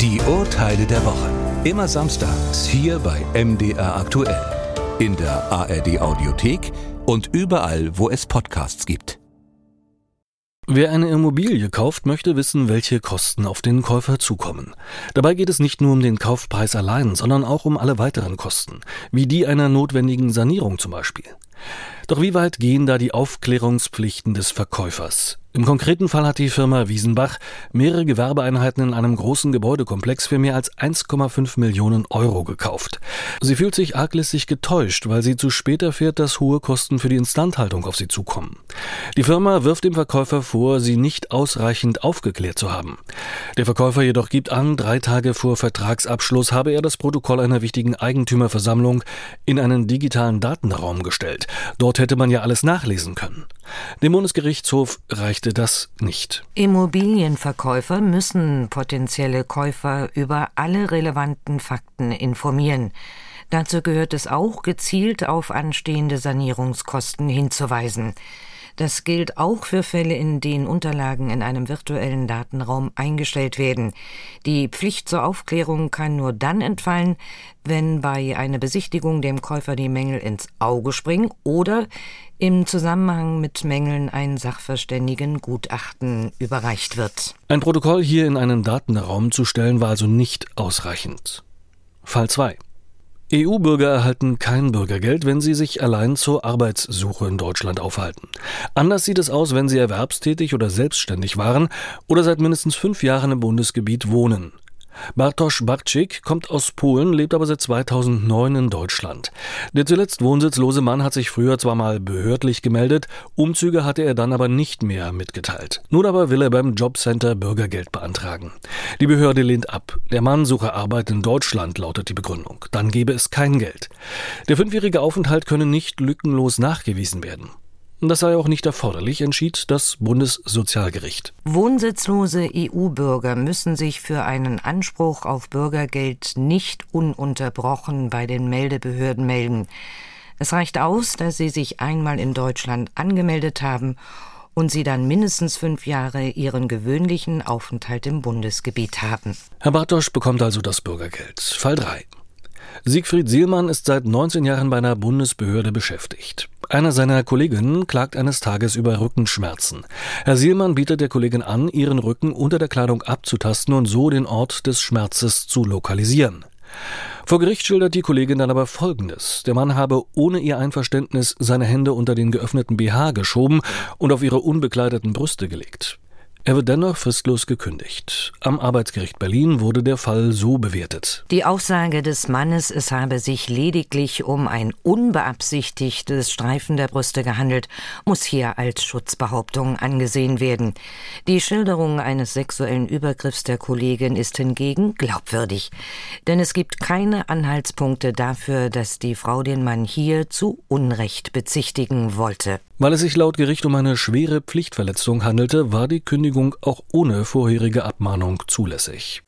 Die Urteile der Woche. Immer samstags hier bei MDR aktuell. In der ARD Audiothek und überall, wo es Podcasts gibt. Wer eine Immobilie kauft, möchte wissen, welche Kosten auf den Käufer zukommen. Dabei geht es nicht nur um den Kaufpreis allein, sondern auch um alle weiteren Kosten, wie die einer notwendigen Sanierung zum Beispiel. Doch wie weit gehen da die Aufklärungspflichten des Verkäufers? Im konkreten Fall hat die Firma Wiesenbach mehrere Gewerbeeinheiten in einem großen Gebäudekomplex für mehr als 1,5 Millionen Euro gekauft. Sie fühlt sich arglistig getäuscht, weil sie zu spät erfährt, dass hohe Kosten für die Instandhaltung auf sie zukommen. Die Firma wirft dem Verkäufer vor, sie nicht ausreichend aufgeklärt zu haben. Der Verkäufer jedoch gibt an, drei Tage vor Vertragsabschluss habe er das Protokoll einer wichtigen Eigentümerversammlung in einen digitalen Datenraum gestellt. Dort hätte man ja alles nachlesen können. Dem Bundesgerichtshof reichte das nicht. Immobilienverkäufer müssen potenzielle Käufer über alle relevanten Fakten informieren. Dazu gehört es auch, gezielt auf anstehende Sanierungskosten hinzuweisen. Das gilt auch für Fälle, in denen Unterlagen in einem virtuellen Datenraum eingestellt werden. Die Pflicht zur Aufklärung kann nur dann entfallen, wenn bei einer Besichtigung dem Käufer die Mängel ins Auge springen oder im Zusammenhang mit Mängeln ein Sachverständigengutachten überreicht wird. Ein Protokoll hier in einen Datenraum zu stellen war also nicht ausreichend. Fall 2. EU-Bürger erhalten kein Bürgergeld, wenn sie sich allein zur Arbeitssuche in Deutschland aufhalten. Anders sieht es aus, wenn sie erwerbstätig oder selbstständig waren oder seit mindestens fünf Jahren im Bundesgebiet wohnen. Bartosz Barczyk kommt aus Polen, lebt aber seit 2009 in Deutschland. Der zuletzt wohnsitzlose Mann hat sich früher zwar mal behördlich gemeldet, Umzüge hatte er dann aber nicht mehr mitgeteilt. Nun aber will er beim Jobcenter Bürgergeld beantragen. Die Behörde lehnt ab. Der Mann suche Arbeit in Deutschland, lautet die Begründung. Dann gebe es kein Geld. Der fünfjährige Aufenthalt könne nicht lückenlos nachgewiesen werden. Das sei auch nicht erforderlich, entschied das Bundessozialgericht. Wohnsitzlose EU-Bürger müssen sich für einen Anspruch auf Bürgergeld nicht ununterbrochen bei den Meldebehörden melden. Es reicht aus, dass sie sich einmal in Deutschland angemeldet haben und sie dann mindestens fünf Jahre ihren gewöhnlichen Aufenthalt im Bundesgebiet haben. Herr Bartosch bekommt also das Bürgergeld. Fall 3. Siegfried Sielmann ist seit 19 Jahren bei einer Bundesbehörde beschäftigt. Einer seiner Kolleginnen klagt eines Tages über Rückenschmerzen. Herr Sielmann bietet der Kollegin an, ihren Rücken unter der Kleidung abzutasten und so den Ort des Schmerzes zu lokalisieren. Vor Gericht schildert die Kollegin dann aber Folgendes. Der Mann habe ohne ihr Einverständnis seine Hände unter den geöffneten BH geschoben und auf ihre unbekleideten Brüste gelegt. Er wird dennoch fristlos gekündigt. Am Arbeitsgericht Berlin wurde der Fall so bewertet. Die Aussage des Mannes, es habe sich lediglich um ein unbeabsichtigtes Streifen der Brüste gehandelt, muss hier als Schutzbehauptung angesehen werden. Die Schilderung eines sexuellen Übergriffs der Kollegin ist hingegen glaubwürdig. Denn es gibt keine Anhaltspunkte dafür, dass die Frau den Mann hier zu Unrecht bezichtigen wollte. Weil es sich laut Gericht um eine schwere Pflichtverletzung handelte, war die Kündigung auch ohne vorherige Abmahnung zulässig.